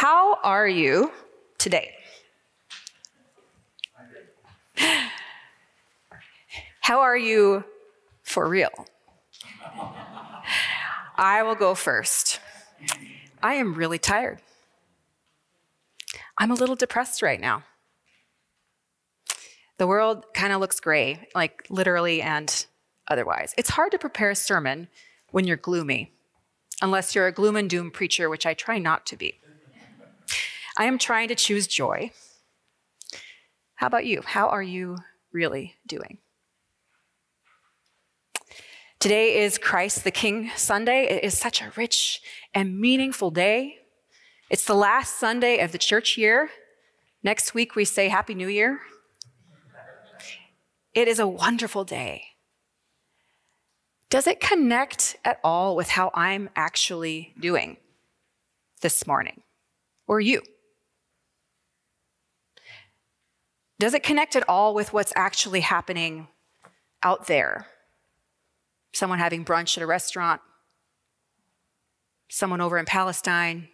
How are you today? How are you for real? I will go first. I am really tired. I'm a little depressed right now. The world kind of looks gray, like literally and otherwise. It's hard to prepare a sermon when you're gloomy, unless you're a gloom and doom preacher, which I try not to be. I am trying to choose joy. How about you? How are you really doing? Today is Christ the King Sunday. It is such a rich and meaningful day. It's the last Sunday of the church year. Next week, we say Happy New Year. It is a wonderful day. Does it connect at all with how I'm actually doing this morning or you? Does it connect at all with what's actually happening out there? Someone having brunch at a restaurant, someone over in Palestine,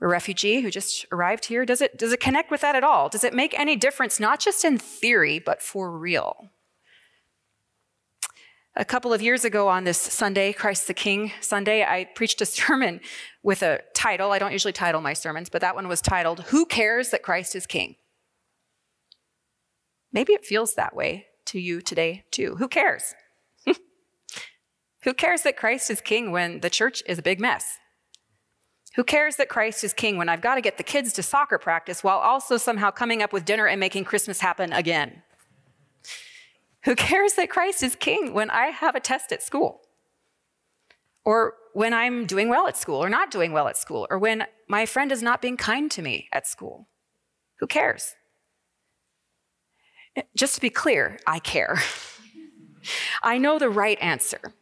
a refugee who just arrived here? Does it, does it connect with that at all? Does it make any difference, not just in theory, but for real? A couple of years ago on this Sunday, Christ the King Sunday, I preached a sermon with a title. I don't usually title my sermons, but that one was titled, Who Cares That Christ is King? Maybe it feels that way to you today, too. Who cares? Who cares that Christ is king when the church is a big mess? Who cares that Christ is king when I've got to get the kids to soccer practice while also somehow coming up with dinner and making Christmas happen again? Who cares that Christ is king when I have a test at school? Or when I'm doing well at school or not doing well at school? Or when my friend is not being kind to me at school? Who cares? Just to be clear, I care. I know the right answer,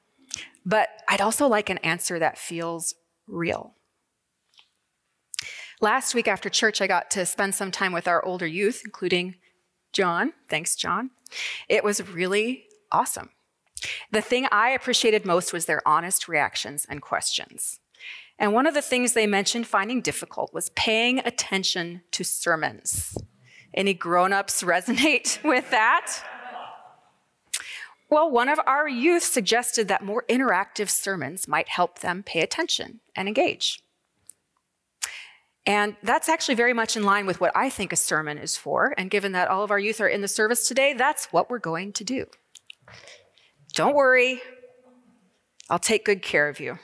but I'd also like an answer that feels real. Last week after church, I got to spend some time with our older youth, including John. Thanks, John. It was really awesome. The thing I appreciated most was their honest reactions and questions. And one of the things they mentioned finding difficult was paying attention to sermons. Any grown-ups resonate with that? Well, one of our youth suggested that more interactive sermons might help them pay attention and engage. And that's actually very much in line with what I think a sermon is for. And given that all of our youth are in the service today, that's what we're going to do. Don't worry, I'll take good care of you.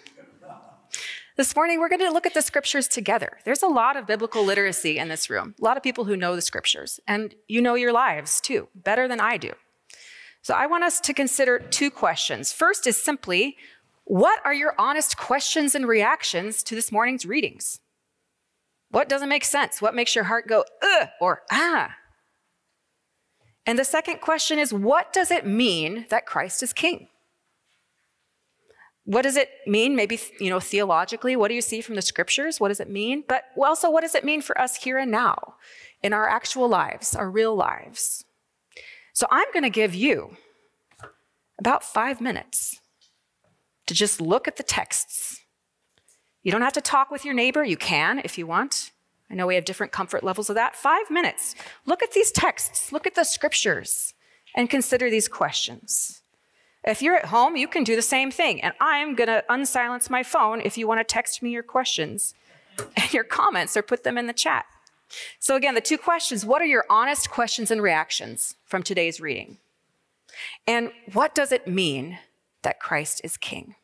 This morning, we're going to look at the scriptures together. There's a lot of biblical literacy in this room, a lot of people who know the scriptures, and you know your lives too, better than I do. So I want us to consider two questions. First is simply, what are your honest questions and reactions to this morning's readings? What doesn't make sense? What makes your heart go, ugh, or ah? And the second question is, what does it mean that Christ is king? What does it mean? Maybe, you know, theologically, what do you see from the scriptures? What does it mean? But also, what does it mean for us here and now in our actual lives, our real lives? So I'm going to give you about five minutes to just look at the texts you don't have to talk with your neighbor. You can if you want. I know we have different comfort levels of that. Five minutes. Look at these texts, look at the scriptures, and consider these questions. If you're at home, you can do the same thing. And I'm going to unsilence my phone if you want to text me your questions and your comments or put them in the chat. So, again, the two questions what are your honest questions and reactions from today's reading? And what does it mean that Christ is King?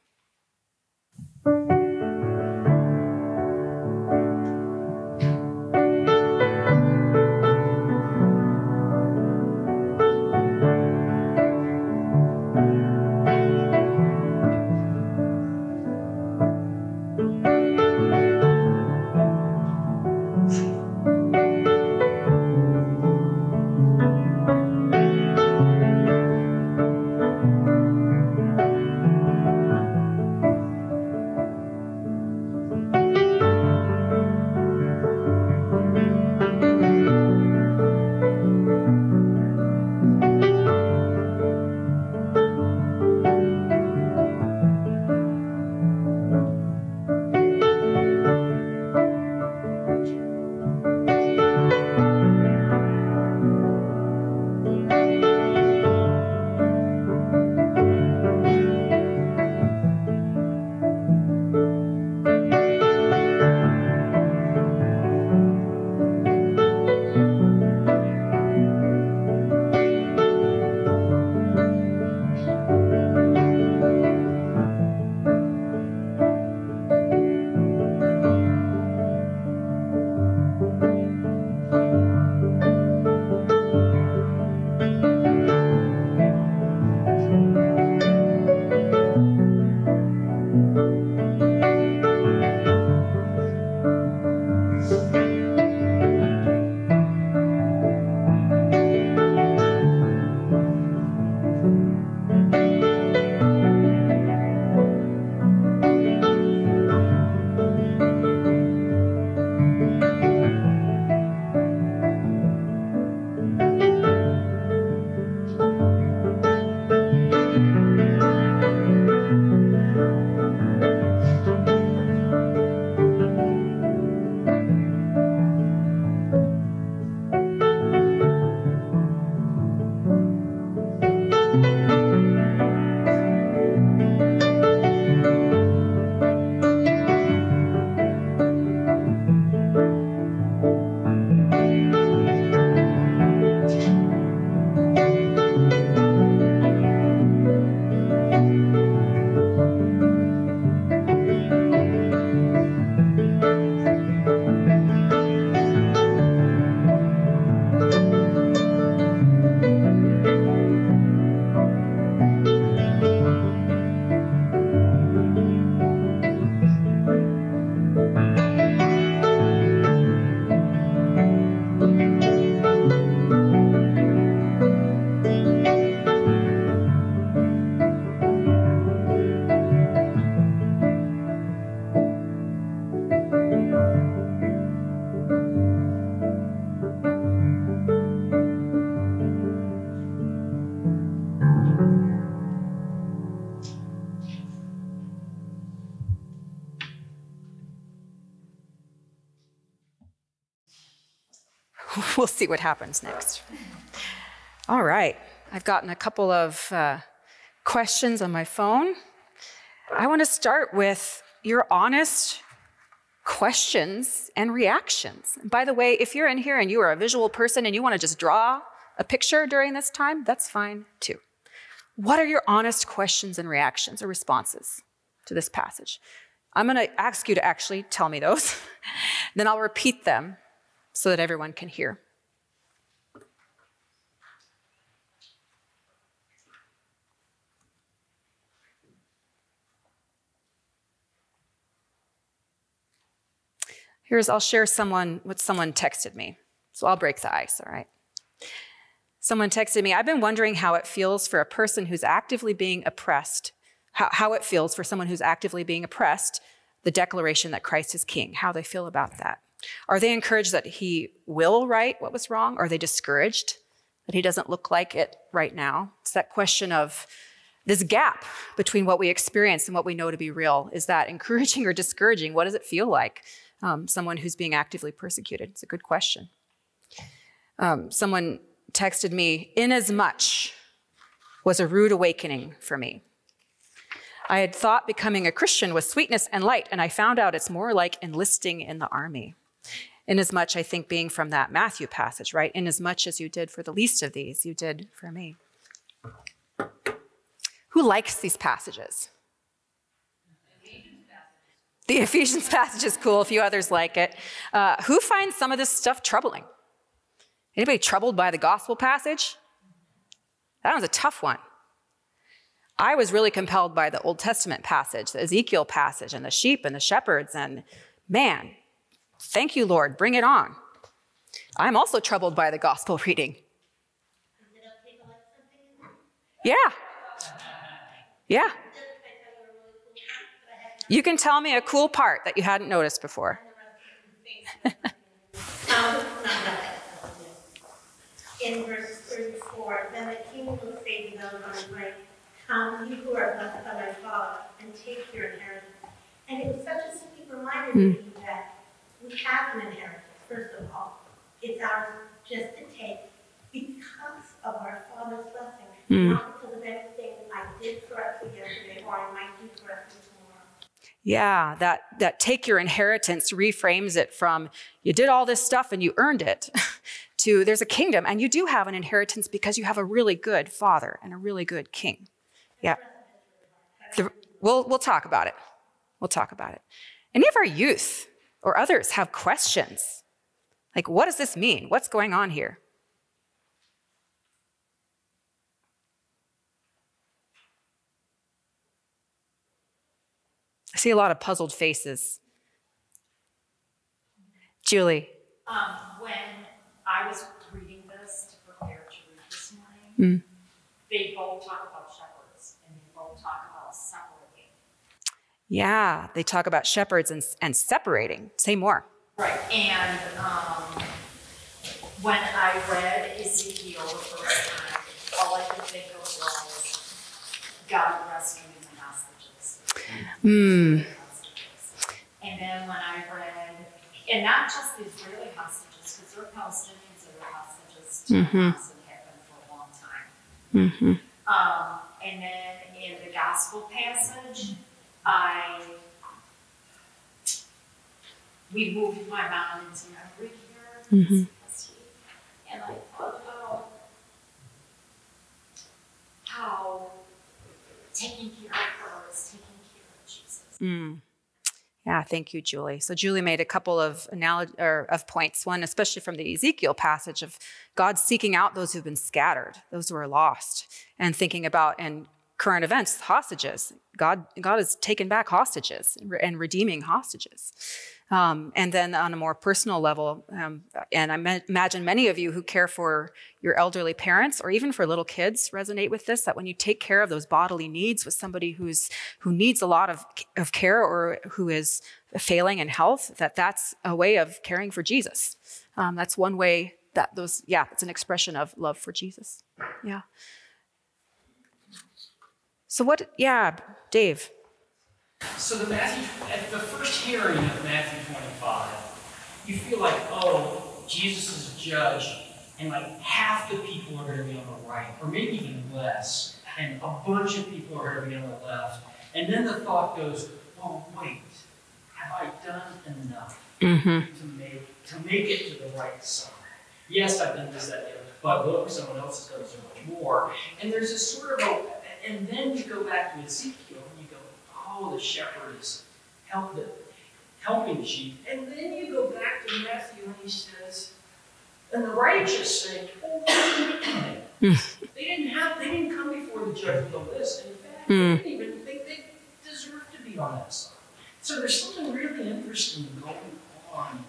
we'll see what happens next. All right, I've gotten a couple of uh, questions on my phone. I want to start with your honest questions and reactions. By the way, if you're in here and you are a visual person and you want to just draw a picture during this time, that's fine too. What are your honest questions and reactions or responses to this passage? I'm going to ask you to actually tell me those. then I'll repeat them so that everyone can hear. Here's, I'll share someone, what someone texted me. So I'll break the ice, all right? Someone texted me, I've been wondering how it feels for a person who's actively being oppressed, how, how it feels for someone who's actively being oppressed, the declaration that Christ is king, how they feel about that. Are they encouraged that he will right what was wrong? Are they discouraged that he doesn't look like it right now? It's that question of this gap between what we experience and what we know to be real. Is that encouraging or discouraging? What does it feel like? um, someone who's being actively persecuted? It's a good question. Um, someone texted me, inasmuch was a rude awakening for me. I had thought becoming a Christian was sweetness and light, and I found out it's more like enlisting in the army. Inasmuch, I think, being from that Matthew passage, right? Inasmuch as you did for the least of these, you did for me. Who likes these passages? The Ephesians passage is cool. A few others like it. Uh, who finds some of this stuff troubling? Anybody troubled by the gospel passage? That was a tough one. I was really compelled by the Old Testament passage, the Ezekiel passage, and the sheep and the shepherds. And man, thank you, Lord, bring it on. I'm also troubled by the gospel reading. Yeah. Yeah. You can tell me a cool part that you hadn't noticed before. In verse 34, then the king will say to those on his right, Come, you who are blessed by my Father, and take your inheritance. And it was such a sweet reminder to hmm. me that we have an inheritance, first of all. It's ours just to take because of our Father's blessing, Mm. not because of anything I did correctly yesterday or I might do correctly tomorrow. Yeah, that, that take your inheritance reframes it from you did all this stuff and you earned it to there's a kingdom and you do have an inheritance because you have a really good father and a really good king. Yeah. The, we'll, we'll talk about it. We'll talk about it. Any of our youth or others have questions? Like, what does this mean? What's going on here? I see a lot of puzzled faces. Julie. Um, when I was reading this to prepare to read this morning, Mm. they both talk about shepherds and they both talk about separating. Yeah, they talk about shepherds and, and separating. Say more. Right. And um, when I read Ezekiel the first time, all I could think of was God rescuing the hostages. Hmm. And then when I read, and not just the Israeli hostages, because there are Palestinians that are hostages too, Mhm. Hamas and have been for a long time. Mm-hmm. Um, and then in the gospel passage, I, we moved my mom into memory here. Mhm. And I thought about how taking care of her is taking care of Jesus. Mm. Yeah, thank you, Julie. So Julie made a couple of analog- or of points. One, especially from the Ezekiel passage of God seeking out those who've been scattered, those who are lost, and thinking about and current events, hostages. God, God has taken back hostages and, redeeming hostages. Um, and then on a more personal level, um, and I ma- imagine many of you who care for your elderly parents or even for little kids resonate with this. That when you take care of those bodily needs with somebody who's who needs a lot of, of care or who is failing in health, that that's a way of caring for Jesus. Um, that's one way that those, yeah, it's an expression of love for Jesus. Yeah. So what? Yeah, Dave. So the Matthew, at the first hearing of Matthew 25, you feel like, oh, Jesus is a judge, and like half the people are gonna be on the right, or maybe even less, and a bunch of people are gonna be on the left. And then the thought goes, well, wait, have I done enough Mm-hmm. to make to make it to the right side? Yes, I've done this, that, the other, but look, someone else has done so much more. And there's this sort of a, and then you go back to Ezekiel and you go, oh, the shepherd is help the, helping the sheep. And then you go back to Matthew and he says, and the righteous say, oh, they didn't have, they didn't come before the judge with a list. In fact, they didn't even think they deserved to be on that side. So there's something really interesting going on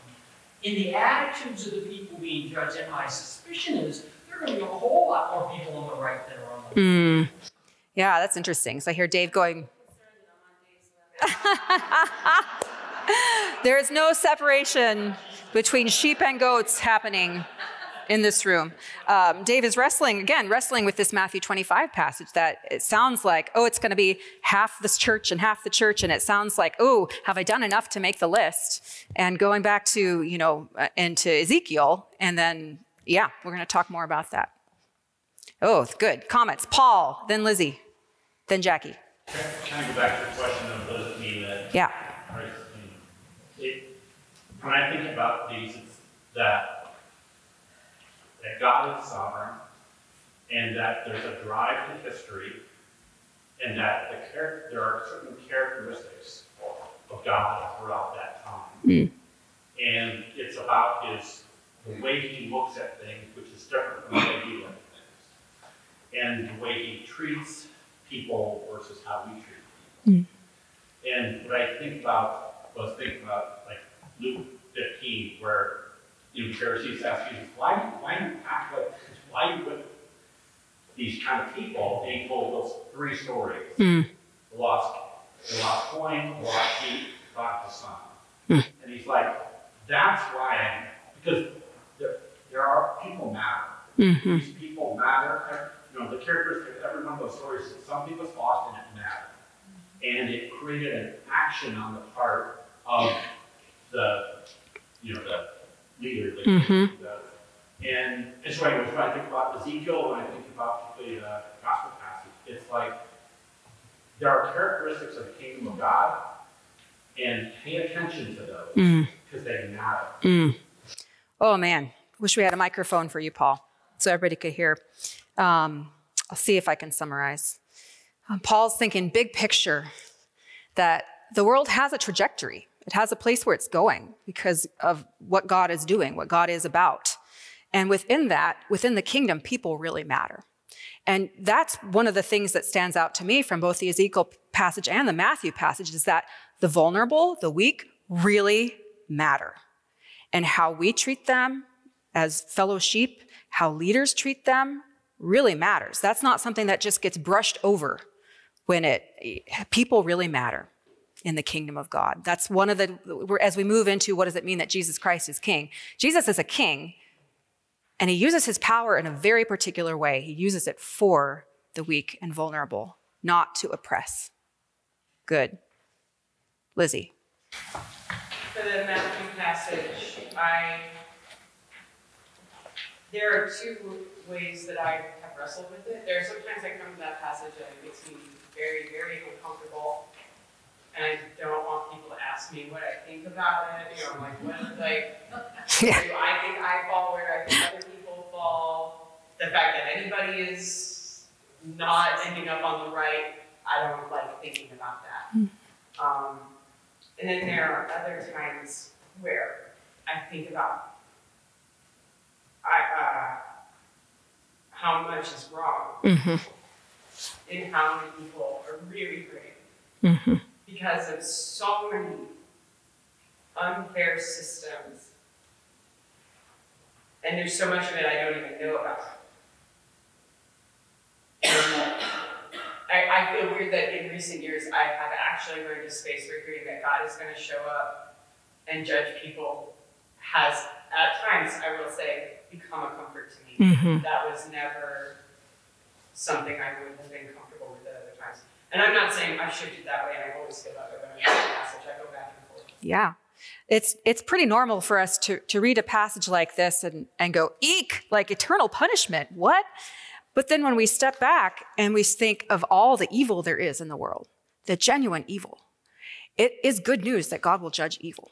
in the attitudes of the people being judged. And my suspicion is there are going to be a whole lot more people on the right than are on the left. Mm. Yeah, that's interesting. So I hear Dave going, There is no separation between sheep and goats happening in this room. Um, Dave is wrestling, again, wrestling with this Matthew 25 passage that it sounds like, oh, it's going to be half this church and half the church. And it sounds like, oh, have I done enough to make the list? And going back to, you know, uh, into Ezekiel. And then, yeah, we're going to talk more about that. Oh, good. Comments. Paul, then Lizzie, then Jackie. Can I go back to the question of what does it mean that Yeah. It, when I think about these, it's that that God is sovereign, and that there's a drive to history, and that the char- there are certain characteristics of God throughout that time. Hmm. And it's about his the way he looks at things, which is different from the way we look at things, and the way he treats people versus how we treat people. And what I think about was thinking about like Luke 15, where you know, Pharisees ask Jesus, why, why do you act like this? Why you with these kind of people? And he told those three stories: Mm. the lost, the lost coin, the lost sheep, the prodigal son. And he's like, that's why I'm because there, there are people matter. Mm-hmm. These people matter. You know, the characteristics of every one of those stories, some people's lost and it mattered. And it created an action on the part of the, you know, the leader. The, Mhm. the, and, and so anyways, when I think about Ezekiel, when I think about the uh, gospel passage, it's like there are characteristics of the kingdom of God, and pay attention to those Mm. because they matter. Mm. Oh man, wish we had a microphone for you, Paul, so everybody could hear. Um, I'll see if I can summarize. Um, Paul's thinking big picture that the world has a trajectory. It has a place where it's going because of what God is doing, what God is about. And within that, within the kingdom, people really matter. And that's one of the things that stands out to me from both the Ezekiel passage and the Matthew passage is that the vulnerable, the weak, really matter and how we treat them as fellow sheep, how leaders treat them really matters. That's not something that just gets brushed over when it people really matter in the kingdom of God. That's one of the as we move into what does it mean that Jesus Christ is king? Jesus is a king and he uses his power in a very particular way. He uses it for the weak and vulnerable, not to oppress. Good. Lizzie. For the Matthew passage, I, there are two ways that I have wrestled with it. There are sometimes I come to that passage and it makes me very, very uncomfortable. And I don't want people to ask me what I think about it, you know, like, what, like, Yeah. do I think I fall where I think other people fall? The fact that anybody is not ending up on the right, I don't like thinking about that. Um, and then there are other times where I think about I, uh, how much is wrong Mm-hmm. and how many people are really great Mm-hmm. because of so many unfair systems. And there's so much of it I don't even know about. I, I feel weird that in recent years I have actually learned a space for hearing that God is going to show up and judge people has, at times, I will say, become a comfort to me. Mm-hmm. That was never something I would have been comfortable with at other times. And I'm not saying I shifted that way, and I always feel that way when I read the passage, I go back and forth. Yeah. It's, it's pretty normal for us to, to read a passage like this and, and go, eek, like eternal punishment. What? But then when we step back and we think of all the evil there is in the world, the genuine evil, it is good news that God will judge evil.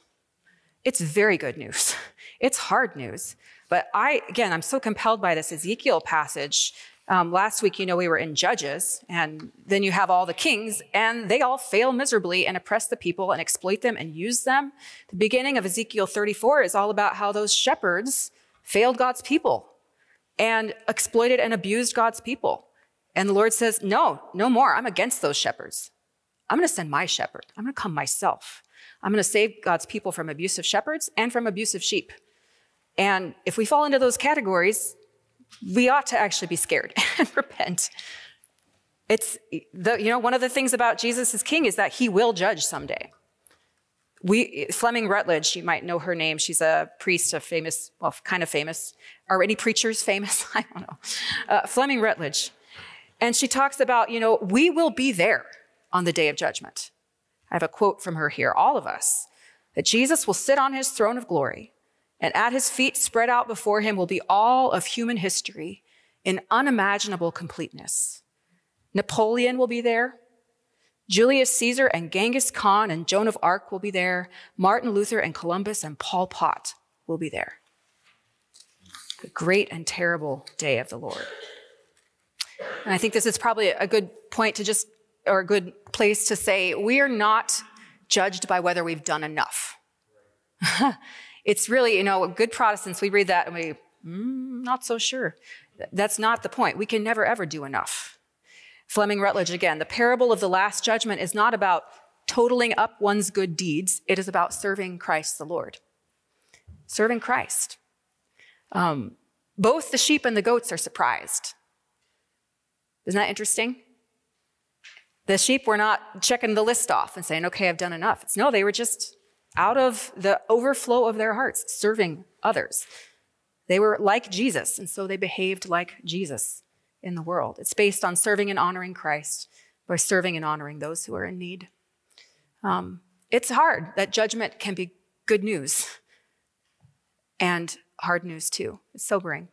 It's very good news. It's hard news. But I, again, I'm so compelled by this Ezekiel passage. Um, last week, you know, we were in Judges, and then you have all the kings, and they all fail miserably and oppress the people and exploit them and use them. The beginning of Ezekiel 34 is all about how those shepherds failed God's people and exploited and abused God's people. And the Lord says, No, no more. I'm against those shepherds. I'm going to send my shepherd. I'm going to come myself. I'm going to save God's people from abusive shepherds and from abusive sheep. And if we fall into those categories, we ought to actually be scared and repent. It's the, you know, one of the things about Jesus as king is that he will judge someday. We, Fleming Rutledge, you might know her name. She's a priest, a famous, well, kind of famous. Are any preachers famous? I don't know. Uh, Fleming Rutledge. And she talks about, you know, we will be there on the day of judgment. I have a quote from her here, all of us, that Jesus will sit on his throne of glory, and at his feet spread out before him will be all of human history in unimaginable completeness. Napoleon will be there. Julius Caesar and Genghis Khan and Joan of Arc will be there. Martin Luther and Columbus and Pol Pot will be there. The great and terrible day of the Lord. And I think this is probably a good point to just or a good place to say we are not judged by whether we've done enough. it's really, you know, good Protestants, we read that and we, mm, not so sure. That's not the point. We can never, ever do enough. Fleming Rutledge again, the parable of the Last Judgment is not about totaling up one's good deeds, it is about serving Christ the Lord. Serving Christ. Um, both the sheep and the goats are surprised. Isn't that interesting? The sheep were not checking the list off and saying, okay, I've done enough. It's no, they were just out of the overflow of their hearts, serving others. They were like Jesus, and so they behaved like Jesus in the world. It's based on serving and honoring Christ by serving and honoring those who are in need. Um, it's hard that judgment can be good news and hard news too. It's sobering.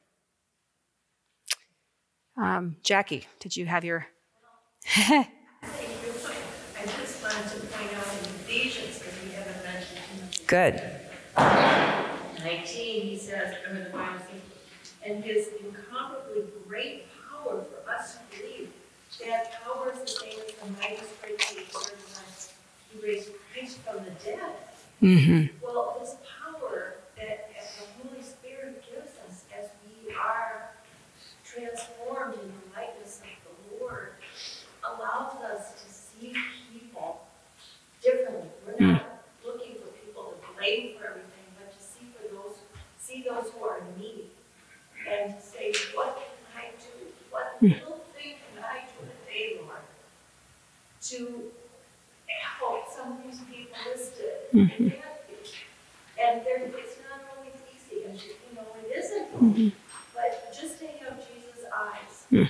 Um, Jackie, did you have your? I just wanted to point out in Ephesians, because we haven't mentioned him. Good. 19, he says, I mean, the Bible says, and his incomparably great power for us to believe, that power is the same as the mighty strength he exerted. He raised Christ from the dead. Mm-hmm. Well, this power that that the Holy Spirit gives us as we are transformed in the likeness of the Lord allows us to see people differently. We're not looking for people to blame for everything, but to see for those, see those who are in need. And to say, what can I do? What little thing can I do today, Lord? To help some of these people listed. And that is- And there, it's not always easy, and you know, it isn't, but just to have Jesus' eyes.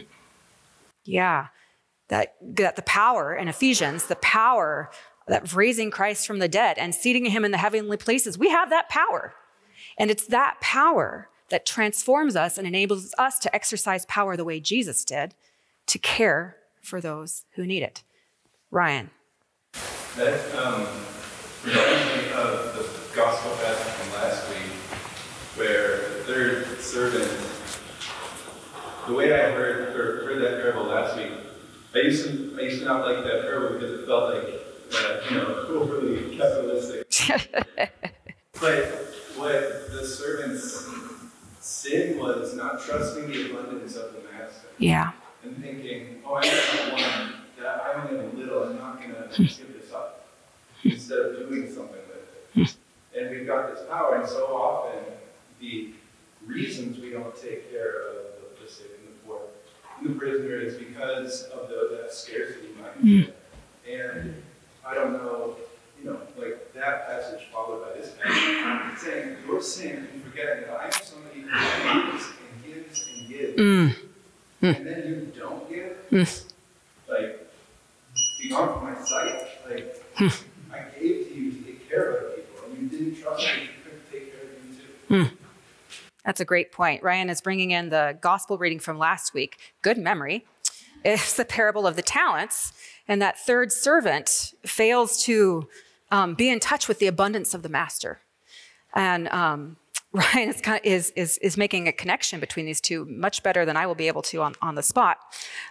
Yeah. That, that the power in Ephesians, the power that raising Christ from the dead and seating him in the heavenly places, we have that power. And it's that power that transforms us and enables us to exercise power the way Jesus did to care for those who need it. Ryan. That um, reminds me of the gospel passage from last week, where the third servant, the way heard, or heard that parable last week, I used to, I used to not like that parable because it felt like, uh, you know, overly capitalistic. But what the servant's sin was not trusting the abundance of the master Yeah. and thinking, oh, I have one, that I only have a little, I'm not gonna give this up, instead of doing something with it. And we've got this power, and so often, the reasons we don't take care of the, the sick and the poor and the prisoner is because of the, that scarcity mindset. And I don't know, you know, like that passage followed by this passage, it's saying, your sin and forgetting that I am somebody who gives and gives and gives Mm. and then you don't give, like, be gone from my sight. Like, I gave That's a great point. Ryan is bringing in the gospel reading from last week. Good memory. It's the parable of the talents, and that third servant fails to um, be in touch with the abundance of the master. And um, Ryan is, kind of, is, is, is making a connection between these two much better than I will be able to on, on the spot.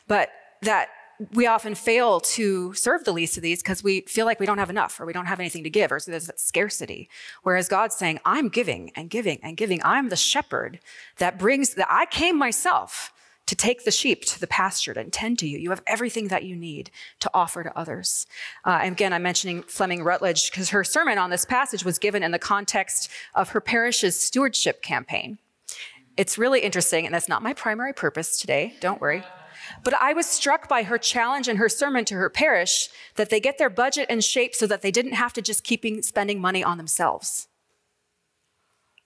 But that we often fail to serve the least of these because we feel like we don't have enough or we don't have anything to give or so there's that scarcity. Whereas God's saying, I'm giving and giving and giving. I'm the shepherd that brings that I came myself to take the sheep to the pasture and tend to you. You have everything that you need to offer to others. Uh, and again, I'm mentioning Fleming Rutledge because her sermon on this passage was given in the context of her parish's stewardship campaign. It's really interesting, and that's not my primary purpose today, don't worry. But I was struck by her challenge in her sermon to her parish that they get their budget in shape so that they didn't have to just keep spending money on themselves.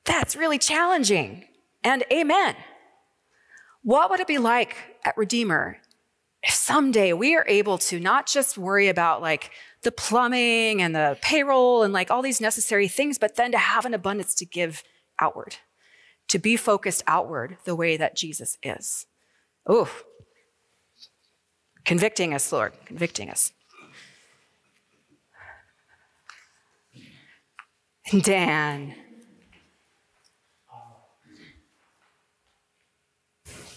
That's really challenging. And amen. What would it be like at Redeemer if someday we are able to not just worry about like the plumbing and the payroll and like all these necessary things, but then to have an abundance to give outward, to be focused outward the way that Jesus is? Oh, Convicting us, Lord, convicting us. Dan.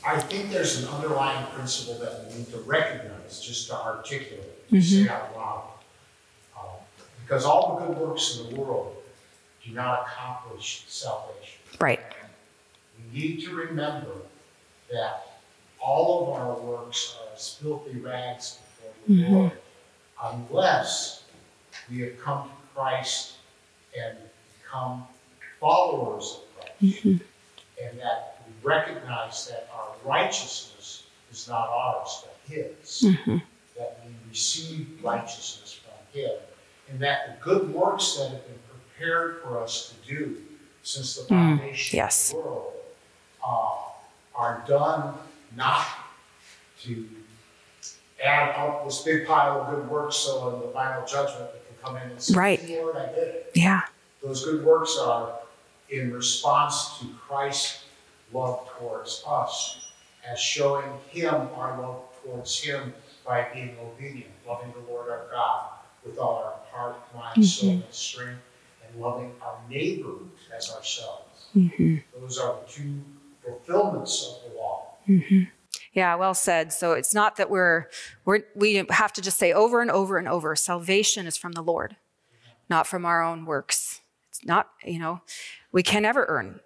I think there's an underlying principle that we need to recognize, just to articulate, to say out loud. Um, Because all the good works in the world do not accomplish salvation. Right. We need to remember that all of our works as filthy rags before the Lord, mm-hmm. unless we have come to Christ and become followers of Christ. Mm-hmm. And that we recognize that our righteousness is not ours, but His. Mm-hmm. That we receive righteousness from Him. And that the good works that have been prepared for us to do since the mm, foundation yes. of the world uh, are done not to add up this big pile of good works so in the final judgment we can come in and say, Right. Lord, I did it. Yeah. Those good works are in response to Christ's love towards us, as showing Him our love towards Him by being obedient, loving the Lord our God with all our heart, mind, mm-hmm. soul, and strength, and loving our neighbor as ourselves. Mm-hmm. Those are the two fulfillments of the law. Mm-hmm. Yeah, well said. So it's not that we're, we're we have to just say over and over and over, salvation is from the Lord, not from our own works. It's not, you know, we can never earn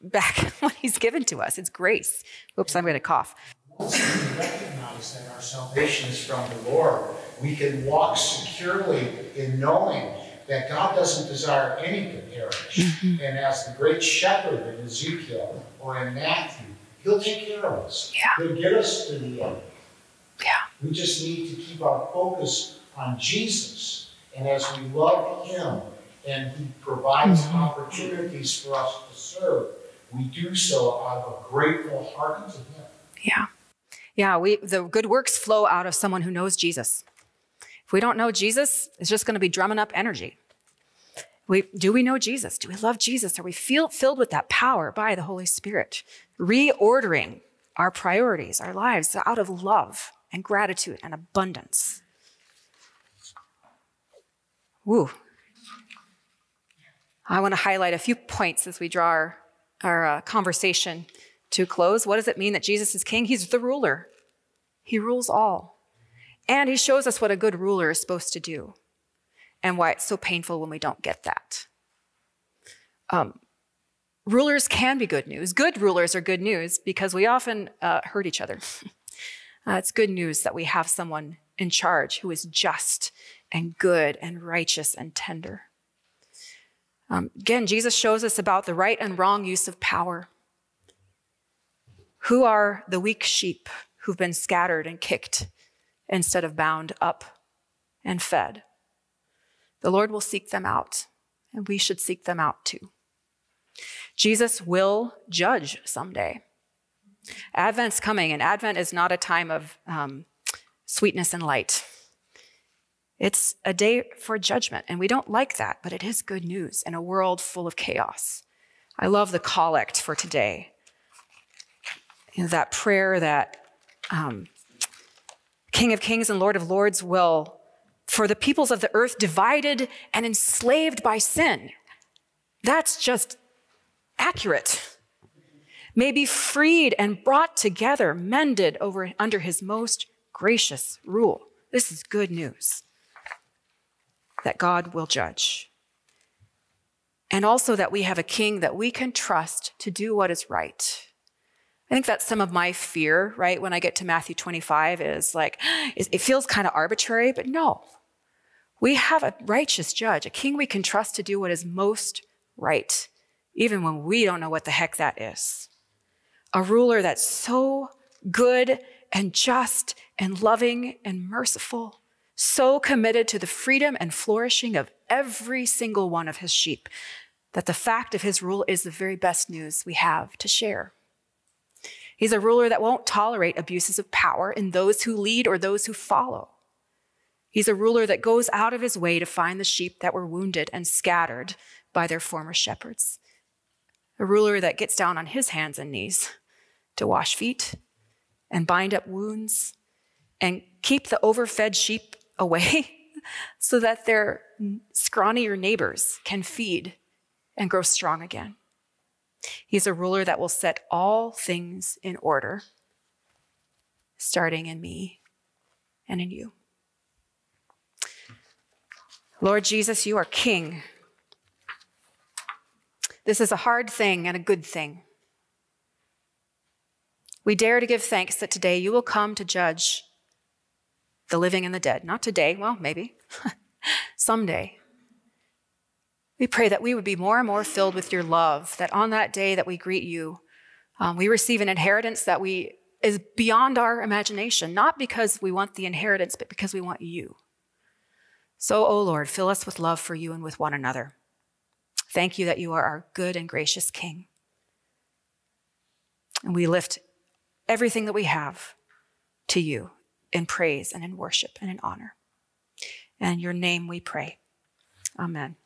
back what He's given to us. It's grace. Oops, I'm going to cough. Once we recognize that our salvation is from the Lord, we can walk securely in knowing that God doesn't desire any to perish. Mm-hmm. And as the great shepherd in Ezekiel or in Matthew, He'll take care of us. Yeah. He'll get us to the end. Yeah. We just need to keep our focus on Jesus. And as we love Him and He provides mm-hmm. opportunities for us to serve, we do so out of a grateful heart to Him. Yeah. Yeah, we the good works flow out of someone who knows Jesus. If we don't know Jesus, it's just going to be drumming up energy. We, do we know Jesus? Do we love Jesus? Are we feel, filled with that power by the Holy Spirit? Reordering our priorities, our lives out of love and gratitude and abundance. Woo. I want to highlight a few points as we draw our, our uh, conversation to close. What does it mean that Jesus is king? He's the ruler, he rules all. And he shows us what a good ruler is supposed to do and why it's so painful when we don't get that. Um, rulers can be good news. Good rulers are good news because we often uh, hurt each other. uh, it's good news that we have someone in charge who is just and good and righteous and tender. Um, again, Jesus shows us about the right and wrong use of power. Who are the weak sheep who've been scattered and kicked instead of bound up and fed? The Lord will seek them out, and we should seek them out too. Jesus will judge someday. Advent's coming, and Advent is not a time of um, sweetness and light. It's a day for judgment, and we don't like that, but it is good news in a world full of chaos. I love the collect for today. You know, that prayer that um, King of Kings and Lord of Lords will, for the peoples of the earth divided and enslaved by sin. That's just accurate. May be freed and brought together, mended over under his most gracious rule. This is good news that God will judge. And also that we have a king that we can trust to do what is right. I think that's some of my fear, right? When I get to Matthew 25, is like, it feels kind of arbitrary, but no. We have a righteous judge, a king we can trust to do what is most right, even when we don't know what the heck that is. A ruler that's so good and just and loving and merciful, so committed to the freedom and flourishing of every single one of his sheep that the fact of his rule is the very best news we have to share. He's a ruler that won't tolerate abuses of power in those who lead or those who follow. He's a ruler that goes out of his way to find the sheep that were wounded and scattered by their former shepherds. A ruler that gets down on his hands and knees to wash feet and bind up wounds and keep the overfed sheep away so that their scrawnier neighbors can feed and grow strong again. He's a ruler that will set all things in order, starting in me and in you. Lord Jesus, you are King. This is a hard thing and a good thing. We dare to give thanks that today you will come to judge the living and the dead. Not today, well, maybe, someday. We pray that we would be more and more filled with your love, that on that day that we greet you, um, we receive an inheritance that we is beyond our imagination, not because we want the inheritance, but because we want you. So, O oh Lord, fill us with love for you and with one another. Thank you that you are our good and gracious King. And we lift everything that we have to you in praise and in worship and in honor. And in your name we pray. Amen.